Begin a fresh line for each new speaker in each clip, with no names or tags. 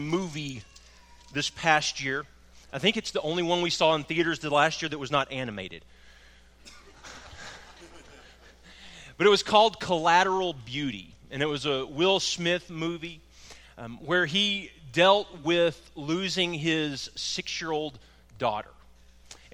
movie this past year. I think it's the only one we saw in theaters the last year that was not animated. but it was called Collateral Beauty, and it was a Will Smith movie um, where he dealt with losing his six year old daughter.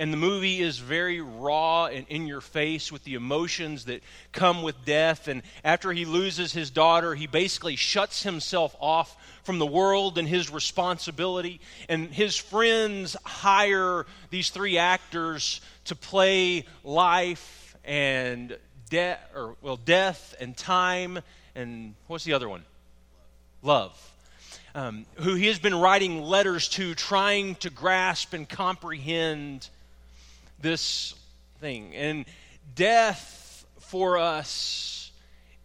And the movie is very raw and in your face with the emotions that come with death. And after he loses his daughter, he basically shuts himself off from the world and his responsibility. And his friends hire these three actors to play life and death, or well, death and time and what's the other one? Love. Um, who he has been writing letters to, trying to grasp and comprehend this thing. And death for us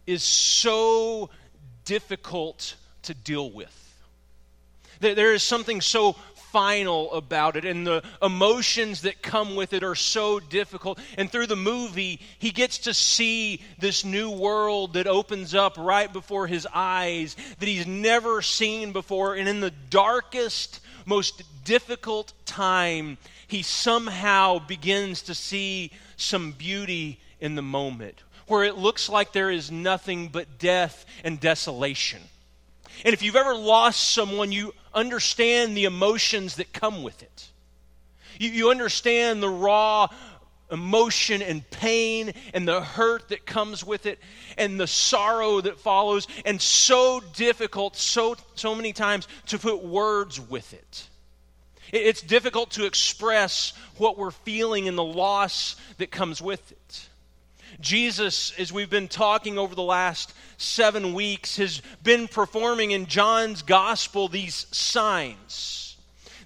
is so difficult to deal with. There is something so final about it, and the emotions that come with it are so difficult. And through the movie, he gets to see this new world that opens up right before his eyes that he's never seen before. And in the darkest, most difficult time, he somehow begins to see some beauty in the moment where it looks like there is nothing but death and desolation. And if you've ever lost someone, you understand the emotions that come with it. You, you understand the raw emotion and pain and the hurt that comes with it and the sorrow that follows and so difficult so so many times to put words with it it's difficult to express what we're feeling and the loss that comes with it. Jesus, as we've been talking over the last seven weeks, has been performing in John's gospel these signs.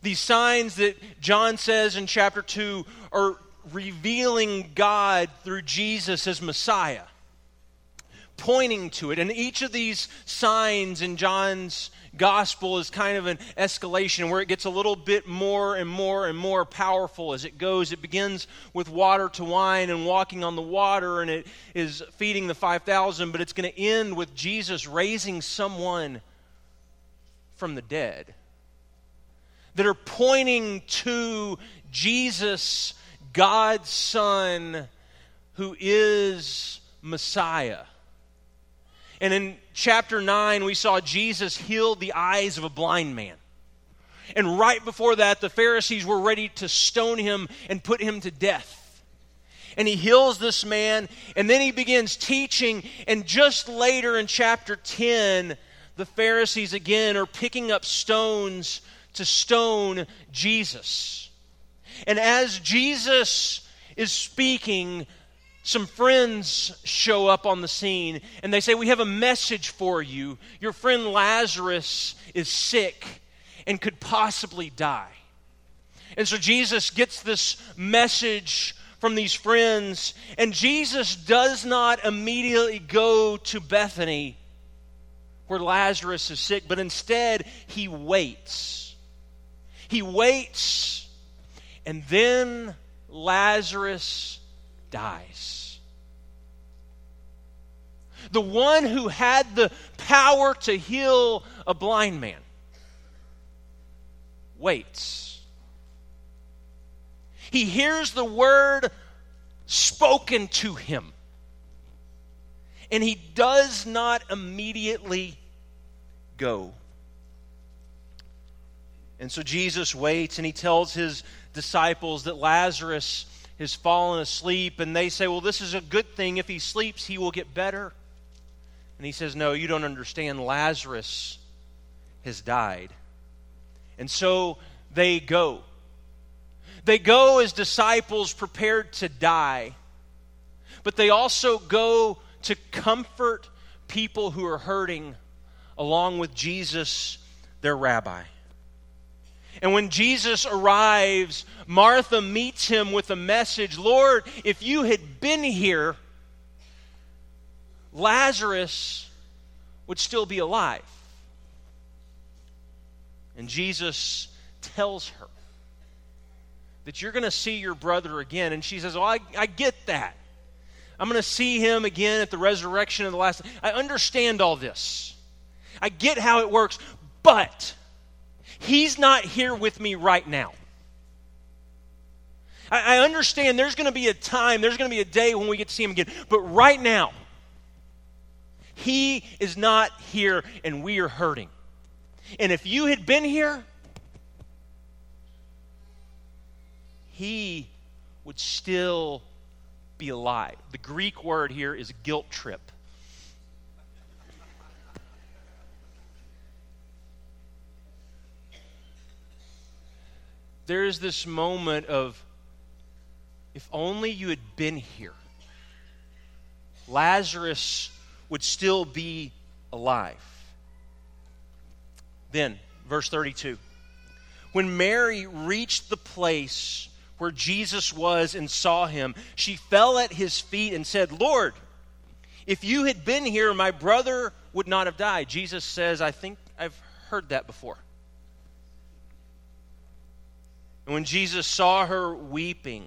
These signs that John says in chapter 2 are revealing God through Jesus as Messiah, pointing to it. And each of these signs in John's gospel is kind of an escalation where it gets a little bit more and more and more powerful as it goes. It begins with water to wine and walking on the water, and it is feeding the 5,000, but it's going to end with Jesus raising someone from the dead. That are pointing to Jesus, God's Son, who is Messiah. And in chapter 9, we saw Jesus heal the eyes of a blind man. And right before that, the Pharisees were ready to stone him and put him to death. And he heals this man, and then he begins teaching. And just later in chapter 10, the Pharisees again are picking up stones to stone Jesus. And as Jesus is speaking, some friends show up on the scene and they say, We have a message for you. Your friend Lazarus is sick and could possibly die. And so Jesus gets this message from these friends, and Jesus does not immediately go to Bethany where Lazarus is sick, but instead he waits. He waits, and then Lazarus dies. The one who had the power to heal a blind man waits. He hears the word spoken to him, and he does not immediately go. And so Jesus waits and he tells his disciples that Lazarus has fallen asleep, and they say, Well, this is a good thing. If he sleeps, he will get better. And he says, No, you don't understand. Lazarus has died. And so they go. They go as disciples prepared to die, but they also go to comfort people who are hurting along with Jesus, their rabbi. And when Jesus arrives, Martha meets him with a message Lord, if you had been here, Lazarus would still be alive. And Jesus tells her that you're going to see your brother again. And she says, Oh, I, I get that. I'm going to see him again at the resurrection of the last. I understand all this. I get how it works, but He's not here with me right now. I, I understand there's going to be a time, there's going to be a day when we get to see him again. But right now, he is not here and we are hurting. And if you had been here, he would still be alive. The Greek word here is guilt trip. There's this moment of, if only you had been here, Lazarus would still be alive. Then, verse 32. When Mary reached the place where Jesus was and saw him, she fell at his feet and said, Lord, if you had been here, my brother would not have died. Jesus says, I think I've heard that before. And when Jesus saw her weeping,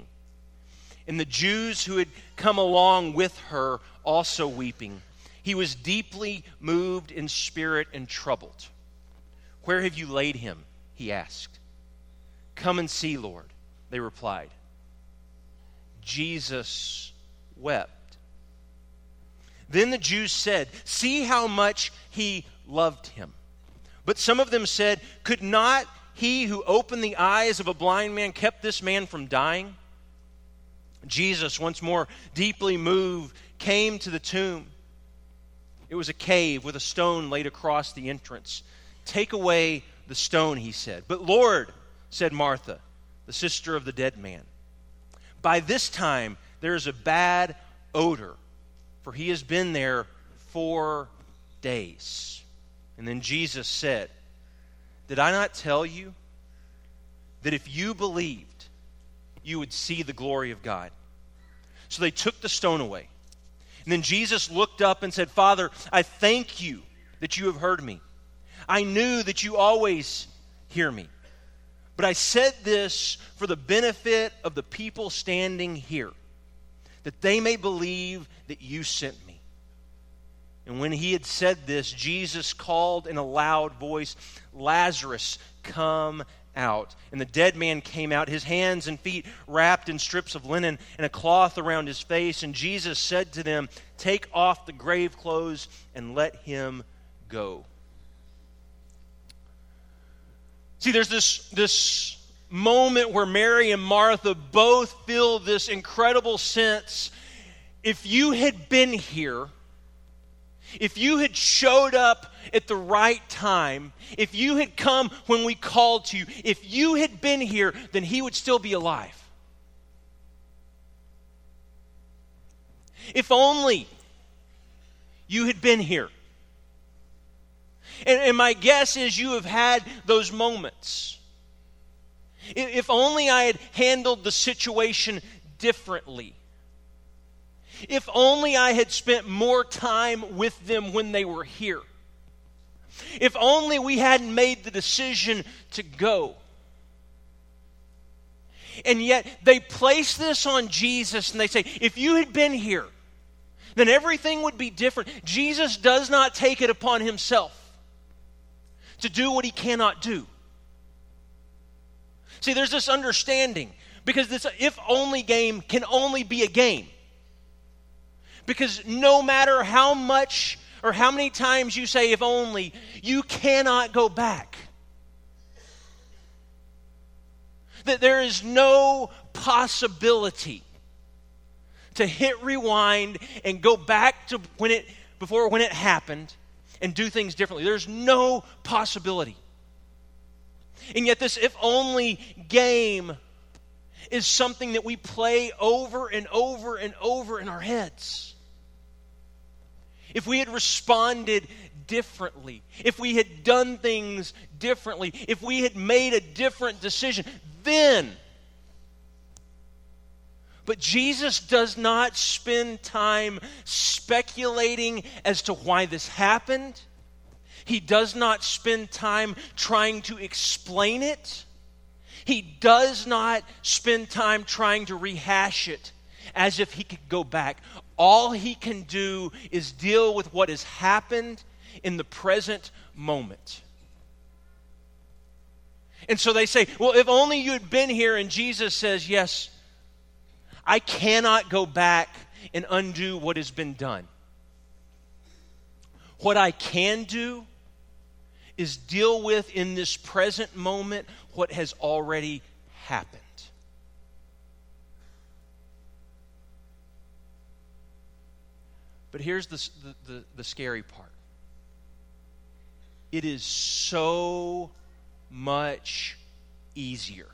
and the Jews who had come along with her also weeping, he was deeply moved in spirit and troubled. Where have you laid him? He asked. Come and see, Lord, they replied. Jesus wept. Then the Jews said, See how much he loved him. But some of them said, Could not he who opened the eyes of a blind man kept this man from dying? Jesus, once more deeply moved, came to the tomb. It was a cave with a stone laid across the entrance. Take away the stone, he said. But Lord, said Martha, the sister of the dead man, by this time there is a bad odor, for he has been there four days. And then Jesus said, Did I not tell you that if you believed, you would see the glory of God? So they took the stone away. And then Jesus looked up and said, Father, I thank you that you have heard me. I knew that you always hear me. But I said this for the benefit of the people standing here, that they may believe that you sent me. And when he had said this, Jesus called in a loud voice, Lazarus, come out. And the dead man came out, his hands and feet wrapped in strips of linen and a cloth around his face. And Jesus said to them, Take off the grave clothes and let him go. See, there's this, this moment where Mary and Martha both feel this incredible sense. If you had been here, if you had showed up at the right time, if you had come when we called to you, if you had been here, then he would still be alive. If only you had been here. And, and, my guess is you have had those moments. If only I had handled the situation differently. If only I had spent more time with them when they were here. If only we hadn't made the decision to go. And yet they place this on Jesus and they say, if you had been here, then everything would be different. Jesus does not take it upon himself to do what he cannot do. See, there's this understanding because this if only game can only be a game. Because no matter how much or how many times you say, if only, you cannot go back. That there is no possibility to hit rewind and go back to when it before when it happened and do things differently. There's no possibility. And yet this if only game is something that we play over and over and over in our heads if we had responded differently, if we had done things differently, if we had made a different decision, then. But Jesus does not spend time speculating as to why this happened. He does not spend time trying to explain it. He does not spend time trying to rehash it as if he could go back. All he can do is deal with what has happened in the present moment. And so they say, Well, if only you had been here. And Jesus says, Yes, I cannot go back and undo what has been done. What I can do is deal with in this present moment what has already happened. But here's the, the, the, scary part it is so much easier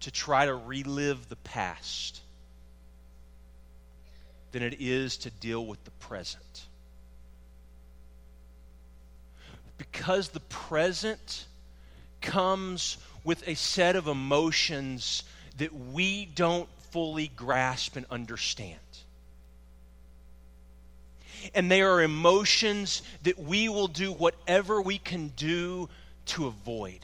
to try to relive the past than it is to deal with the present. Because the present comes with a set of emotions that we don't fully grasp and understand. And they are emotions that we will do whatever we can do to avoid.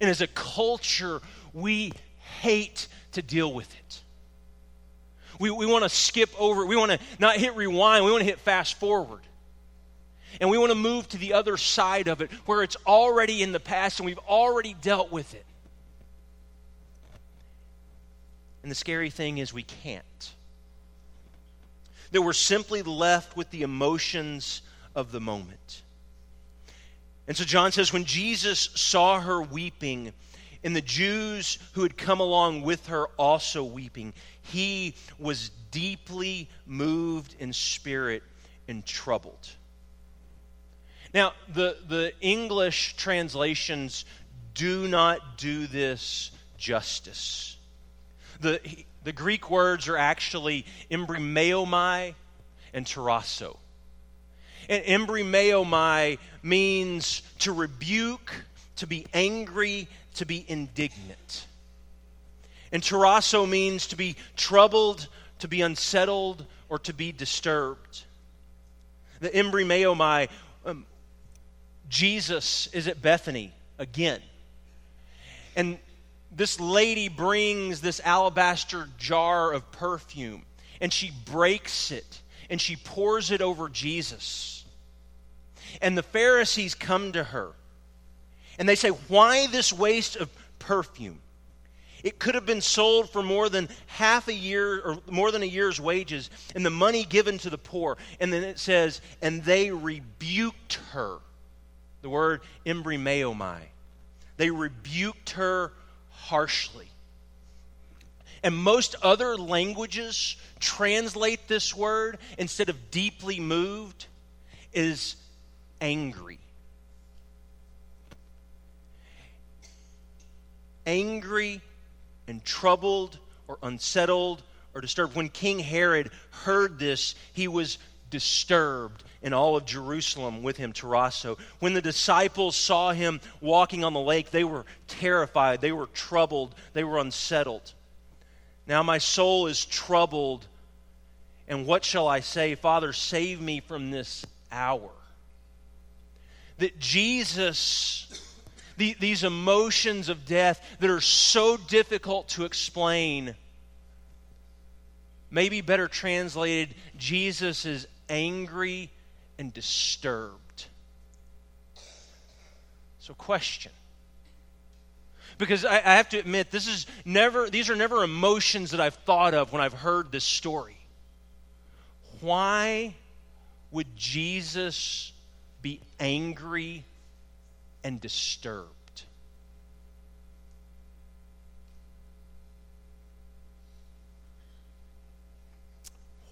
And as a culture, we hate to deal with it. We, we want to skip over, we want to not hit rewind, we want to hit fast forward. And we want to move to the other side of it where it's already in the past and we've already dealt with it. And the scary thing is, we can't. That we're simply left with the emotions of the moment. And so John says, when Jesus saw her weeping, and the Jews who had come along with her also weeping, he was deeply moved in spirit and troubled. Now, the, the English translations do not do this justice. The, the Greek words are actually embrimeomai and terasso. And embrimeomai means to rebuke, to be angry, to be indignant. And terasso means to be troubled, to be unsettled, or to be disturbed. The embrimeomai um, Jesus is at Bethany again. And this lady brings this alabaster jar of perfume and she breaks it and she pours it over Jesus. And the Pharisees come to her and they say, Why this waste of perfume? It could have been sold for more than half a year or more than a year's wages and the money given to the poor. And then it says, And they rebuked her the word embrimeomai. They rebuked her harshly. And most other languages translate this word instead of deeply moved is angry. Angry and troubled or unsettled or disturbed. When King Herod heard this, he was disturbed in all of Jerusalem with him, Tarasso. When the disciples saw him walking on the lake, they were terrified, they were troubled, they were unsettled. Now my soul is troubled, and what shall I say? Father, save me from this hour. That Jesus, the, these emotions of death that are so difficult to explain, maybe better translated, Jesus is angry and disturbed. So, question. Because I, I, have to admit, this is never, these are never emotions that I've thought of when I've heard this story. Why would Jesus be angry and disturbed?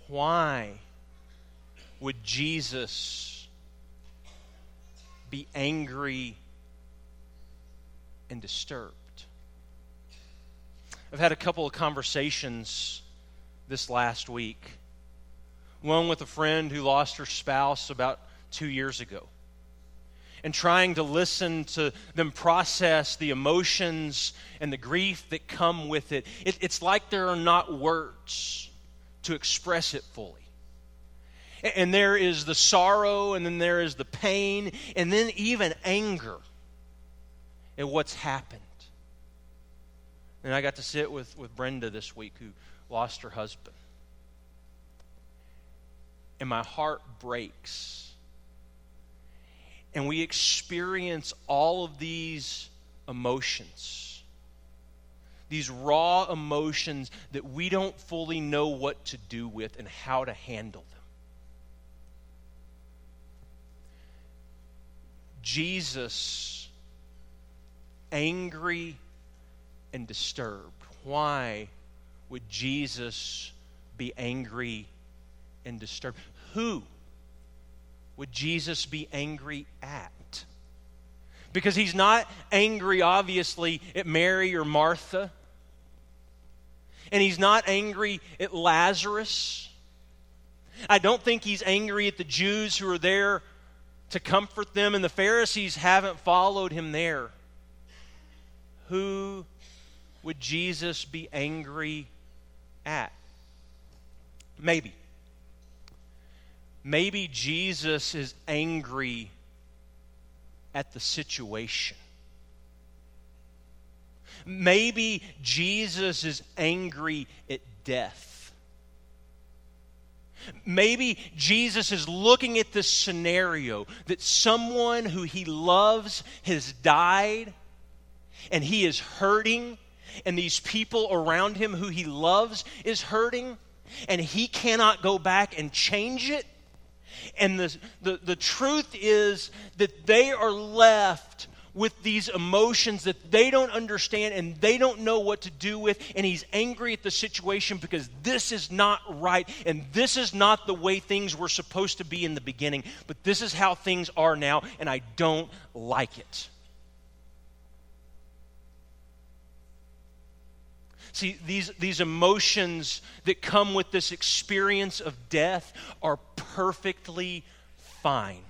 Why would Jesus be angry and disturbed? I've had a couple of conversations this last week. One with a friend who lost her spouse about two years ago. And trying to listen to them process the emotions and the grief that come with it. it it's like there are not words to express it fully. And there is the sorrow, and then there is the pain, and then even anger at what's happened. And I got to sit with, with Brenda this week, who lost her husband. And my heart breaks. and we experience all of these emotions. These raw emotions that we don't fully know what to do with and how to handle them. Jesus, angry and disturbed. Why would Jesus be angry and disturbed? Who would Jesus be angry at? Because he's not angry, obviously, at Mary or Martha. And he's not angry at Lazarus. I don't think he's angry at the Jews who are there to comfort them, and the Pharisees haven't followed him there. Who would Jesus be angry at? Maybe. Maybe Jesus is angry at the situation. Maybe Jesus is angry at death. Maybe Jesus is looking at this scenario that someone who he loves has died and he is hurting, and these people around him who he loves is hurting, and he cannot go back and change it. And the, the, the truth is that they are left with these emotions that they don't understand and they don't know what to do with. And he's angry at the situation because this is not right and this is not the way things were supposed to be in the beginning. But this is how things are now, and I don't like it. See, these, these emotions that come with this experience of death are perfectly fine.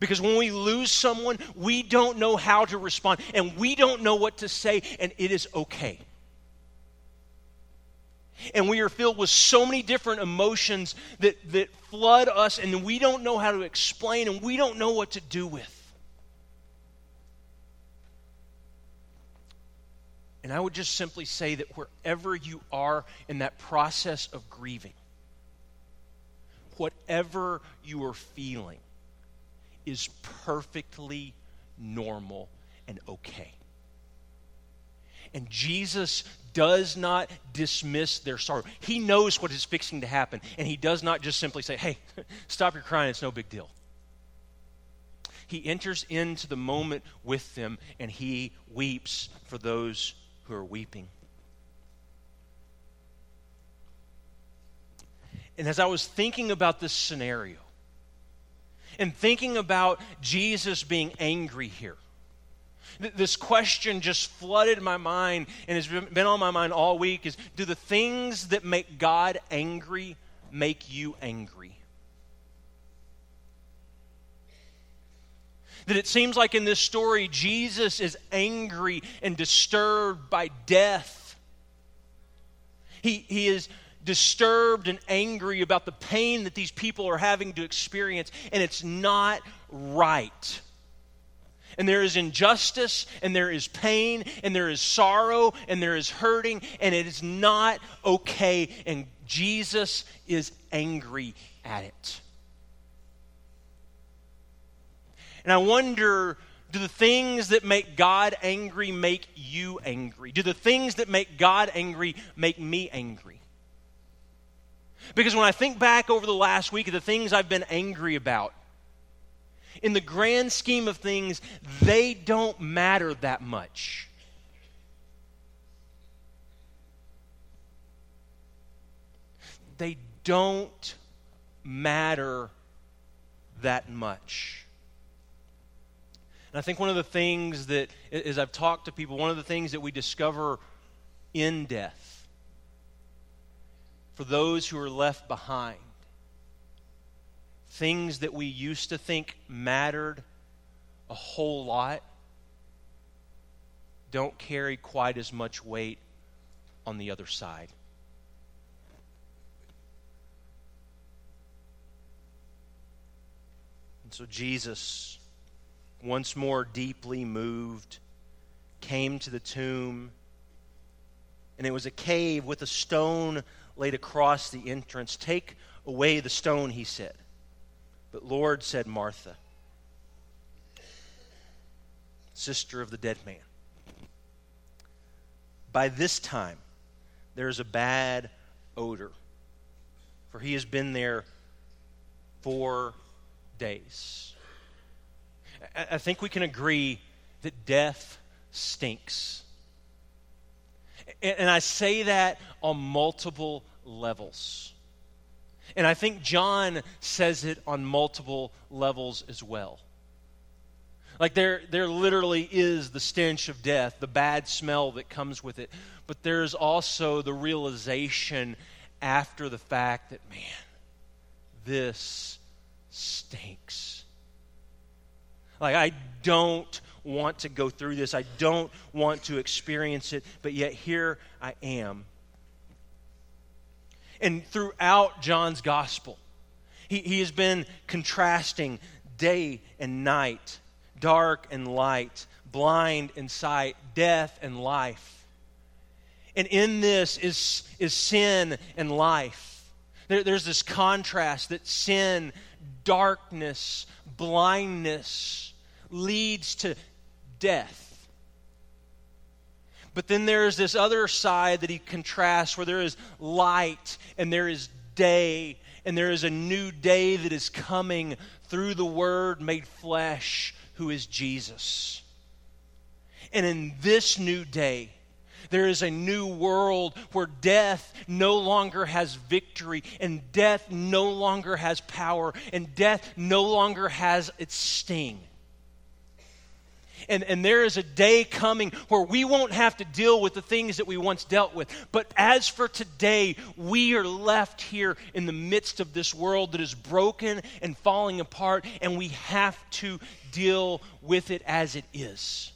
Because when we lose someone, we don't know how to respond and we don't know what to say, and it is okay. And we are filled with so many different emotions that, that flood us, and we don't know how to explain and we don't know what to do with. And I would just simply say that wherever you are in that process of grieving, whatever you are feeling is perfectly normal and okay. And Jesus does not dismiss their sorrow. He knows what is fixing to happen, and he does not just simply say, Hey, stop your crying, it's no big deal. He enters into the moment with them, and he weeps for those who are weeping. And as I was thinking about this scenario and thinking about Jesus being angry here, this question just flooded my mind and has been on my mind all week is do the things that make God angry make you angry? that it seems like in this story, Jesus is angry and disturbed by death. He, he is disturbed and angry about the pain that these people are having to experience, and it's not right. And there is injustice, and there is pain, and there is sorrow, and there is hurting, and it is not okay. And Jesus is angry at it. And I wonder do the things that make God angry make you angry? Do the things that make God angry make me angry? Because when I think back over the last week of the things I've been angry about, in the grand scheme of things, they don't matter that much. They don't matter that much. And I think one of the things that, as I've talked to people, one of the things that we discover in death for those who are left behind, things that we used to think mattered a whole lot don't carry quite as much weight on the other side. And so Jesus once more deeply moved, came to the tomb. And it was a cave with a stone laid across the entrance. Take away the stone, he said. But Lord, said Martha, sister of the dead man, by this time there is a bad odor, for he has been there four days. I think we can agree that death stinks. And I say that on multiple levels. And I think John says it on multiple levels as well. Like there, there literally is the stench of death, the bad smell that comes with it. But there's also the realization after the fact that, man, this stinks. Like, I don't want to go through this. I don't want to experience it, but yet here I am. And throughout John's gospel, he, he has been contrasting day and night, dark and light, blind and sight, death and life. And in this is, is sin and life. There, there's this contrast that sin, darkness, blindness leads to death. But then there's this other side that he contrasts where there is light and there is day and there is a new day that is coming through the Word made flesh, who is Jesus. And in this new day, there is a new world where death no longer has victory, and death no longer has power, and death no longer has its sting. And, and there is a day coming where we won't have to deal with the things that we once dealt with. But as for today, we are left here in the midst of this world that is broken and falling apart, and we have to deal with it as it is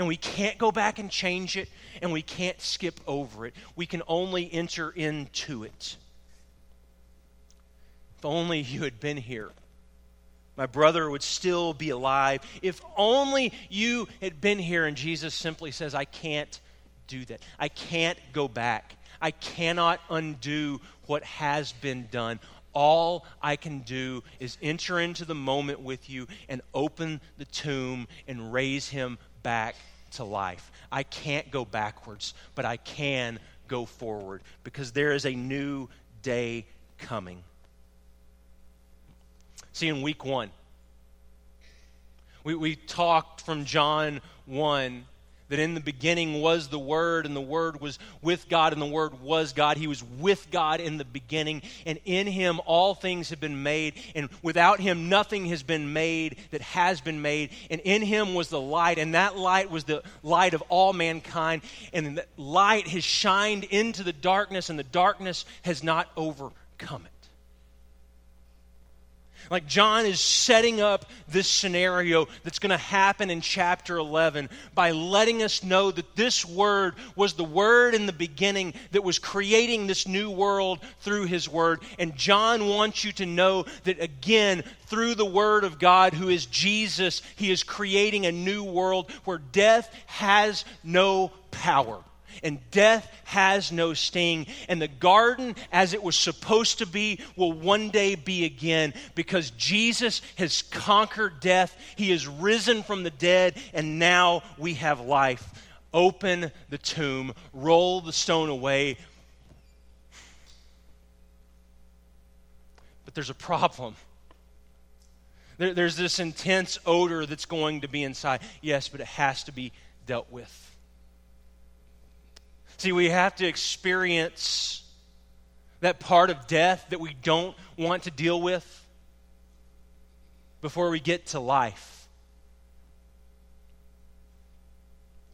and we can't go back and change it, and we can't skip over it. We can only enter into it. If only you had been here. My brother would still be alive. If only you had been here. And Jesus simply says, I can't do that. I can't go back. I cannot undo what has been done. All I can do is enter into the moment with you and open the tomb and raise him back to life. I can't go backwards, but I can go forward because there is a new day coming. See, in week one, we, we talked from John 1 that in the beginning was the Word, and the Word was with God, and the Word was God. He was with God in the beginning, and in Him all things have been made, and without Him nothing has been made that has been made. And in Him was the light, and that light was the light of all mankind, and the light has shined into the darkness, and the darkness has not overcome it. Like John is setting up this scenario that's going to happen in chapter 11 by letting us know that this word was the word in the beginning that was creating this new world through his word. And John wants you to know that again, through the word of God, who is Jesus, he is creating a new world where death has no power and death has no sting. And the garden, as it was supposed to be, will one day be again because Jesus has conquered death. He has risen from the dead, and now we have life. Open the tomb, roll the stone away. But there's a problem. There's this intense odor that's going to be inside. Yes, but it has to be dealt with. See, we have to experience that part of death that we don't want to deal with before we get to life.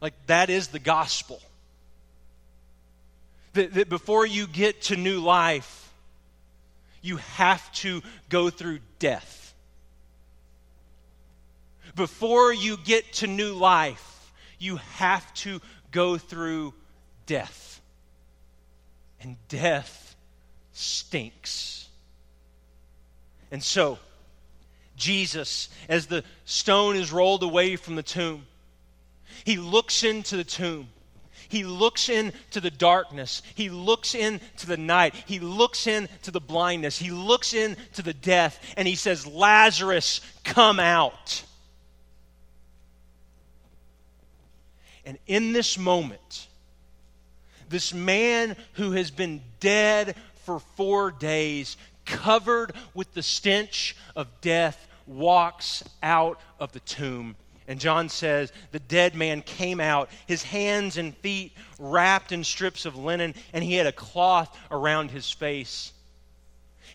Like, that is the gospel. That, that before you get to new life, you have to go through death. Before you get to new life, you have to go through death. And death stinks. And so, Jesus, as the stone is rolled away from the tomb, he looks into the tomb He looks into the darkness. He looks into the night. He looks into the blindness. He looks into the death. And he says, Lazarus, come out. And in this moment, this man who has been dead for four days, covered with the stench of death, walks out of the tomb. And John says, the dead man came out, his hands and feet wrapped in strips of linen, and he had a cloth around his face.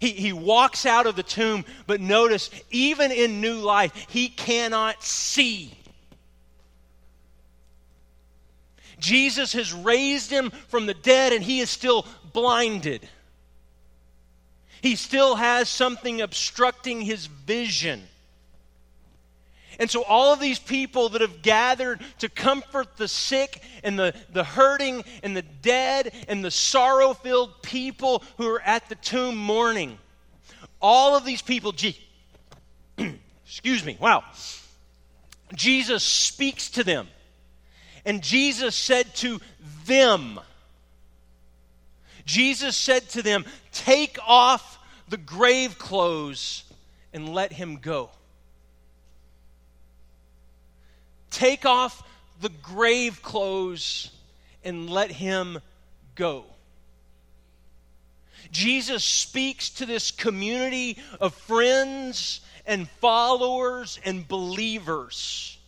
He, he walks out of the tomb, but notice, even in new life, he cannot see. Jesus has raised him from the dead and he is still blinded. He still has something obstructing his vision. And so, all of these people that have gathered to comfort the sick and the, the hurting and the dead and the sorrow filled people who are at the tomb mourning, all of these people, gee, excuse me, wow, Jesus speaks to them. And Jesus said to them, Jesus said to them, Take off the grave clothes and let him go. Take off the grave clothes and let him go. Jesus speaks to this community of friends and followers and believers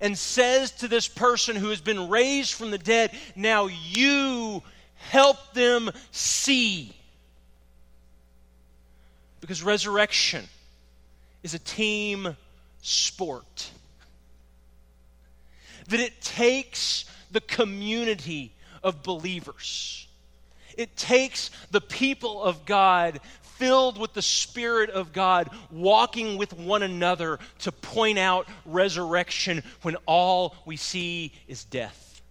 and says to this person who has been raised from the dead, Now you help them see. Because resurrection is a team sport. That it takes the community of believers, it takes the people of God filled with the Spirit of God, walking with one another to point out resurrection when all we see is death.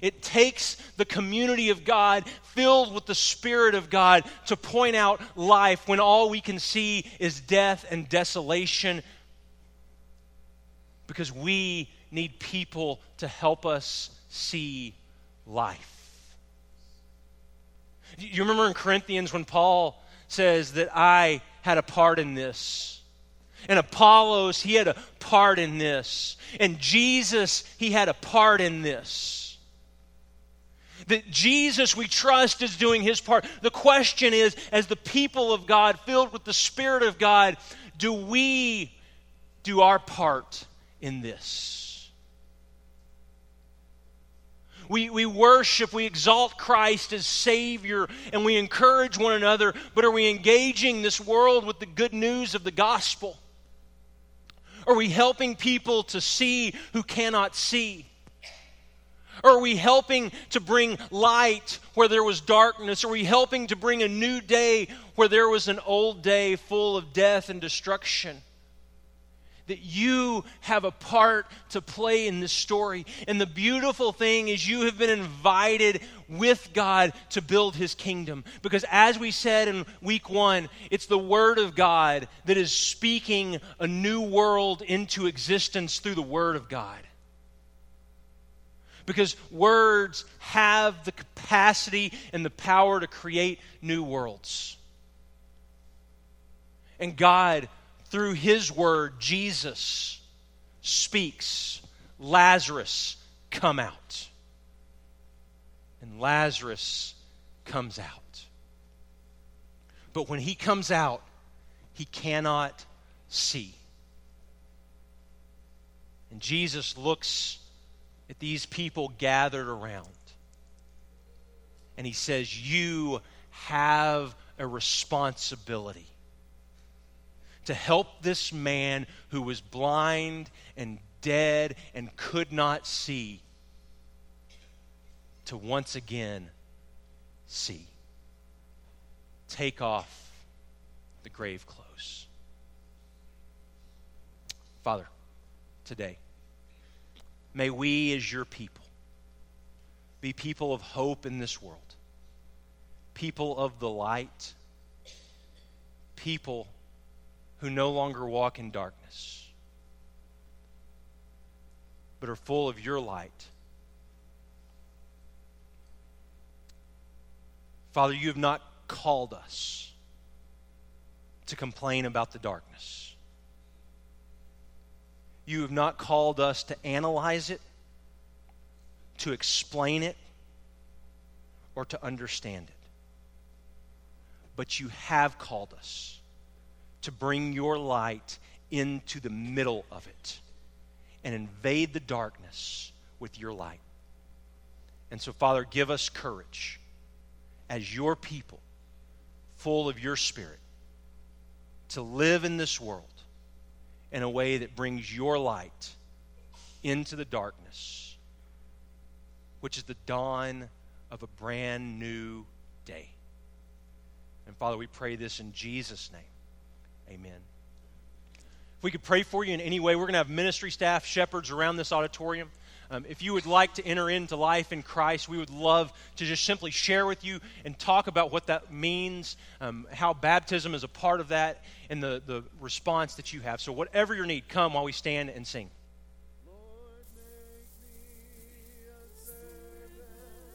It takes the community of God filled with the Spirit of God to point out life when all we can see is death and desolation because we need people to help us see life. You remember in Corinthians when Paul says that I had a part in this. And Apollos, he had a part in this. And Jesus, he had a part in this. That Jesus, we trust, is doing his part. The question is, as the people of God, filled with the Spirit of God, do we do our part in this? We, we worship, we exalt Christ as Savior, and we encourage one another, but are we engaging this world with the good news of the gospel? Are we helping people to see who cannot see? Are we helping to bring light where there was darkness? Are we helping to bring a new day where there was an old day full of death and destruction? That you have a part to play in this story. And the beautiful thing is, you have been invited with God to build his kingdom. Because as we said in week one, it's the Word of God that is speaking a new world into existence through the Word of God. Because words have the capacity and the power to create new worlds. And God through his word, Jesus speaks, Lazarus, come out. And Lazarus comes out. But when he comes out, he cannot see. And Jesus looks at these people gathered around. And he says, You have a responsibility to help this man who was blind and dead and could not see to once again see. Take off the grave clothes. Father, today, may we, as your people, be people of hope in this world, people of the light, people who no longer walk in darkness, but are full of your light. Father, you have not called us to complain about the darkness. You have not called us to analyze it, to explain it, or to understand it. But you have called us to bring your light into the middle of it and invade the darkness with your light. And so, Father, give us courage as your people, full of your spirit, to live in this world in a way that brings your light into the darkness, which is the dawn of a brand new day. And Father, we pray this in Jesus' name. Amen. If we could pray for you in any way, we're going to have ministry staff, shepherds around this auditorium. Um, if you would like to enter into life in Christ, we would love to just simply share with you and talk about what that means, um, how baptism is a part of that, and the, the response that you have. So, whatever your need, come while we stand and sing.